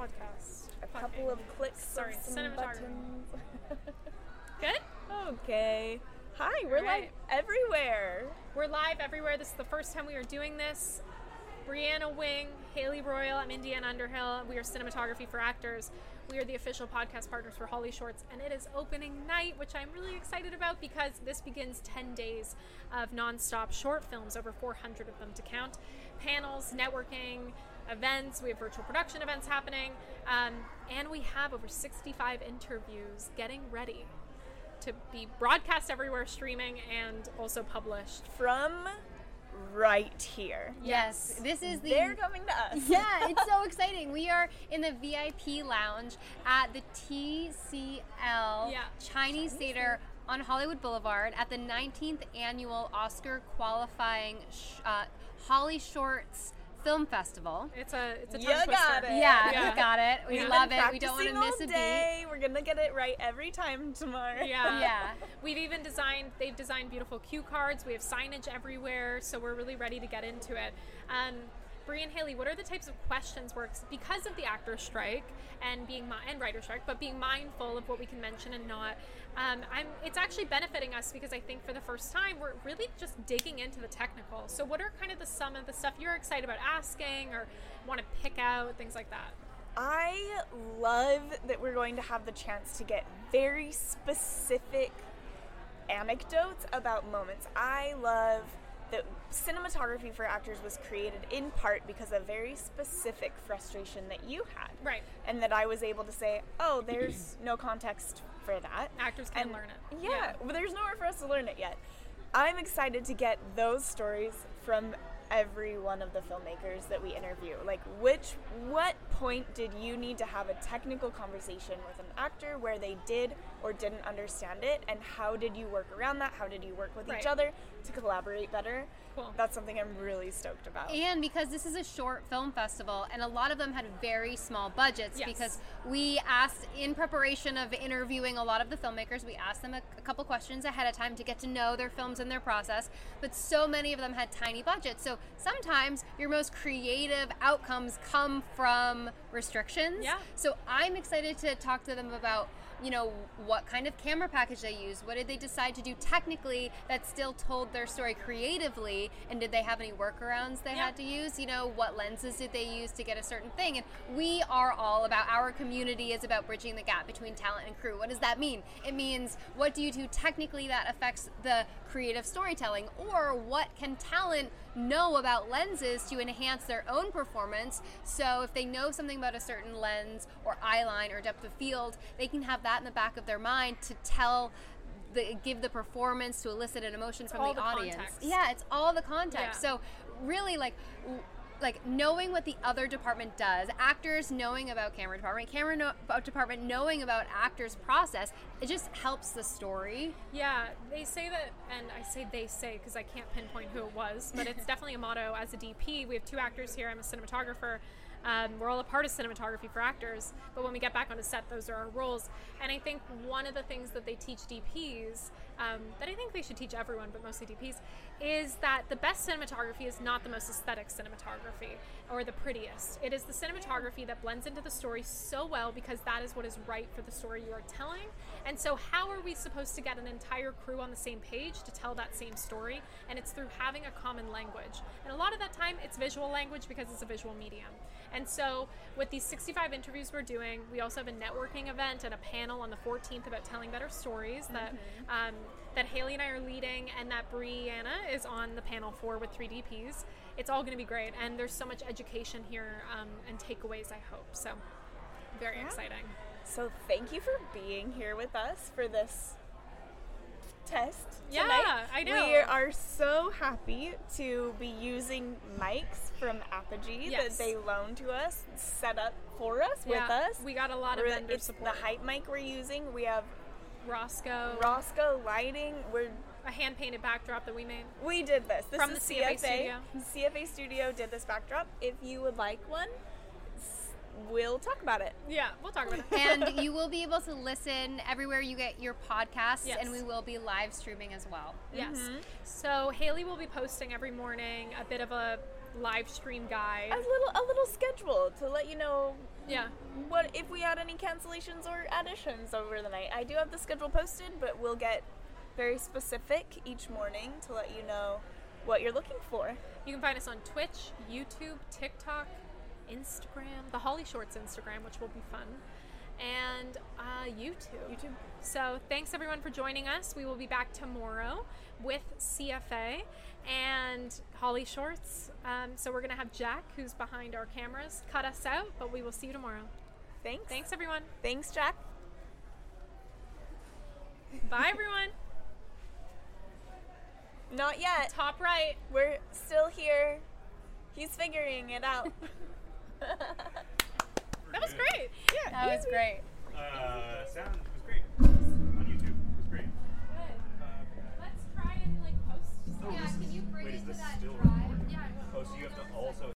podcast. A couple of clicks. Sorry, of some buttons. Good. okay. Hi, we're right. everywhere. We're live everywhere. This is the first time we are doing this. Breanna Wing, Haeleigh Royall, I'm Indeana Underhill. We are cinematography for actors. We are the official podcast partners for HollyShorts, and it is opening night, which I'm really excited about because this begins 10 days of nonstop short films, over 400 of them to count. Panels, networking, events. We have virtual production events happening, um, and we have over 65 interviews getting ready to be broadcast everywhere, streaming, and also published. From right here. Yes, this is the. They're coming to us. yeah, it's so exciting. We are in the VIP lounge at the TCL Yeah. Chinese Theater on Hollywood Boulevard at the 19th annual Oscar qualifying sh- uh, HollyShorts Film Festival. It's a it's a tongue You twister. got it. Yeah, Yeah. we got it. We We've love it. We don't want to miss all a beat. day. We're gonna get it right every time tomorrow. Yeah. Yeah. We've even designed, they've designed beautiful cue cards. We have signage everywhere, so we're really ready to get into it. Um, Brie and Haeleigh, what are the types of questions works because of the actor strike and being mi- and writer strike, but being mindful of what we can mention and not, um, I'm, it's actually benefiting us because I think for the first time we're really just digging into the technical. So, what are kind of the some of the stuff you're excited about asking or want to pick out, things like that? I love that we're going to have the chance to get very specific anecdotes about moments. I love that cinematography for actors was created in part because of very specific frustration that you had. Right. And that I was able to say, oh, there's no context for that. Actors can And- learn it. Yeah, but there's nowhere for us to learn it yet. I'm excited to get those stories from every one of the filmmakers that we interview. Like which what point did you need to have a technical conversation with an actor where they did or didn't understand it and how did you work around that? How did you work with Right. each other to collaborate better? Cool. That's something I'm really stoked about. And because this is a short film festival, and a lot of them had very small budgets, Yes. because we asked, in preparation of interviewing a lot of the filmmakers, we asked them a, a couple questions ahead of time to get to know their films and their process. But so many of them had tiny budgets. So sometimes your most creative outcomes come from restrictions. Yeah. So I'm excited to talk to them about, you know, what kind of camera package they used. What did they decide to do technically that still told their story creatively? And did they have any workarounds they Yeah. had to use? You know, what lenses did they use to get a certain thing? And we are all about our community is about bridging the gap between talent and crew. What does that mean? It means what do you do technically that affects the creative storytelling? Or what can talent know about lenses to enhance their own performance? So if they know something about a certain lens or eye line or depth of field, they can have that in the back of their mind to tell the give the performance to elicit an emotion from all the, the audience. context. Yeah, it's all the context. Yeah. So really like like knowing what the other department does, actors knowing about camera department, camera no- about department knowing about actors process, it just helps the story. Yeah, they say that, and I say they say because I can't pinpoint who it was, but it's definitely a motto. As a DP, we have two actors here. I'm a cinematographer. Um, we're all a part of cinematography for actors, but when we get back on a set, those are our roles. And I think one of the things that they teach DPs, um, that I think they should teach everyone, but mostly DPs, is that the best cinematography is not the most aesthetic cinematography or the prettiest. It is the cinematography that blends into the story so well because that is what is right for the story you are telling. And so, how are we supposed to get an entire crew on the same page to tell that same story? And it's through having a common language. And a lot of that time, it's visual language because it's a visual medium. And so, with these 65 interviews we're doing, we also have a networking event and a panel on the 14th about telling better stories that um, that Haeleigh and I are leading, and that Breanna is on the panel for with 3DPs. It's all going to be great, and there's so much education here um, and takeaways. I hope so. Very Yeah. exciting. So thank you for being here with us for this test Yeah, tonight. I know. We are so happy to be using mics from Apogee Yes. that they loaned to us, set up for us Yeah, with us. we got a lot of vendor support. The hype mic we're using. We have Rosco, Rosco lighting. We're a hand painted backdrop that we made. we did this. This From is the CFA CFA. studio. CFA Studio did this backdrop. If you would like one, we'll talk about it. Yeah, we'll talk about it. and you will be able to listen everywhere you get your podcasts, Yes. and we will be live streaming as well. Yes. Mm-hmm. So Haeleigh will be posting every morning a bit of a live stream guide. A little a little schedule to let you know Yeah. What if we had any cancellations or additions over the night. I do have the schedule posted, but we'll get very specific each morning to let you know what you're looking for. You can find us on Twitch, YouTube, TikTok, Instagram, the HollyShorts Instagram, which will be fun, and uh, YouTube. YouTube. So thanks everyone for joining us. We will be back tomorrow with CFA and HollyShorts. Um, so we're gonna have Jack, who's behind our cameras, cut us out, but we will see you tomorrow. Thanks. Thanks everyone. Thanks, Jack. Bye everyone. Not yet. Top right. We're still here. He's figuring it out. That was great. yeah, That was great. Uh, sound also